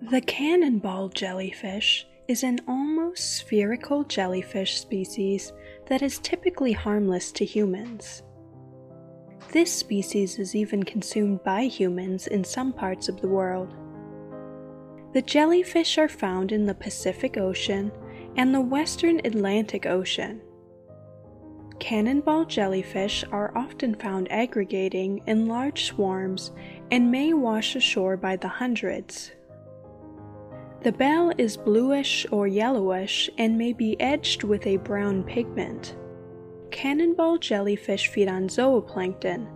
The cannonball jellyfish is an almost spherical jellyfish species that is typically harmless to humans. This species is even consumed by humans in some parts of the world. The jellyfish are found in the Pacific Ocean and the western Atlantic Ocean. Cannonball jellyfish are often found aggregating in large swarms and may wash ashore by the hundreds. The bell is bluish or yellowish and may be edged with a brown pigment. Cannonball jellyfish feed on zooplankton,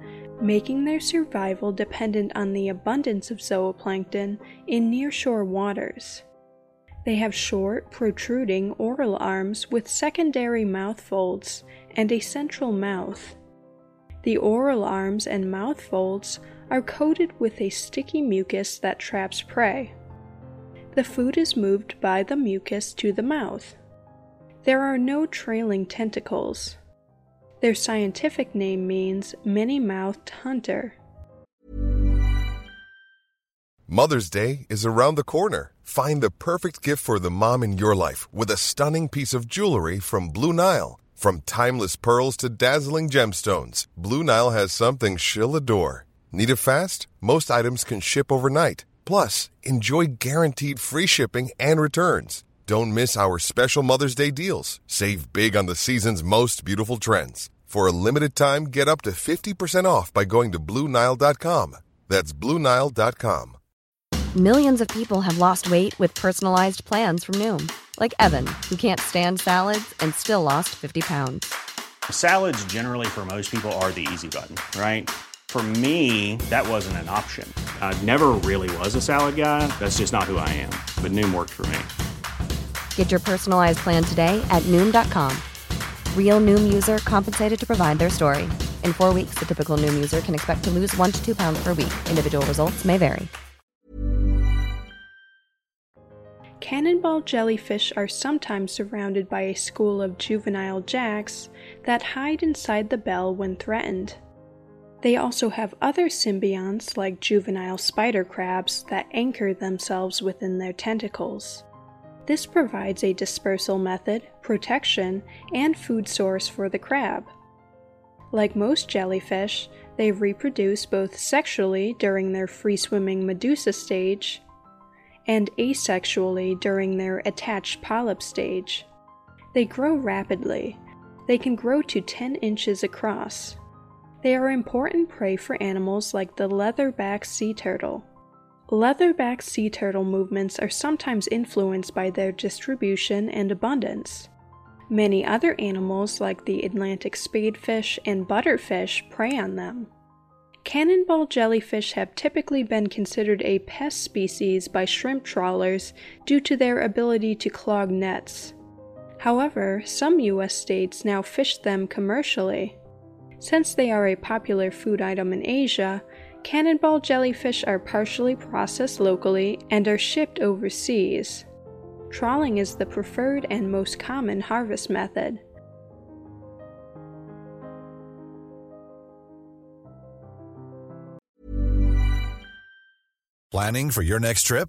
making their survival dependent on the abundance of zooplankton in nearshore waters. They have short, protruding oral arms with secondary mouth folds and a central mouth. The oral arms and mouth folds are coated with a sticky mucus that traps prey. The food is moved by the mucus to the mouth. There are no trailing tentacles. Their scientific name means many mouthed hunter. Mother's Day is around the corner. Find the perfect gift for the mom in your life with a stunning piece of jewelry from Blue Nile. From timeless pearls to dazzling gemstones, Blue Nile has something she'll adore. Need it fast? Most items can ship overnight. Plus, enjoy guaranteed free shipping and returns. Don't miss our special Mother's Day deals. Save big on the season's most beautiful trends. For a limited time, get up to 50% off by going to BlueNile.com. That's BlueNile.com. Millions of people have lost weight with personalized plans from Noom, like Evan, who can't stand salads and still lost 50 pounds. Salads, generally, for most people, are the easy button, right? For me, that wasn't an option. I never really was a salad guy. That's just not who I am. But Noom worked for me. Get your personalized plan today at Noom.com. Real Noom user compensated to provide their story. In four weeks, the typical Noom user can expect to lose one to two pounds per week. Individual results may vary. Cannonball jellyfish are sometimes surrounded by a school of juvenile jacks that hide inside the bell when threatened. They also have other symbionts like juvenile spider crabs that anchor themselves within their tentacles. This provides a dispersal method, protection, and food source for the crab. Like most jellyfish, they reproduce both sexually during their free swimming medusa stage and asexually during their attached polyp stage. They grow rapidly. They can grow to 10 inches across. They are important prey for animals like the leatherback sea turtle. Leatherback sea turtle movements are sometimes influenced by their distribution and abundance. Many other animals, like the Atlantic spadefish and butterfish, prey on them. Cannonball jellyfish have typically been considered a pest species by shrimp trawlers due to their ability to clog nets. However, some U.S. states now fish them commercially. Since they are a popular food item in Asia, Cannonball jellyfish are partially processed locally and are shipped overseas. Trawling is the preferred and most common harvest method. Planning for your next trip?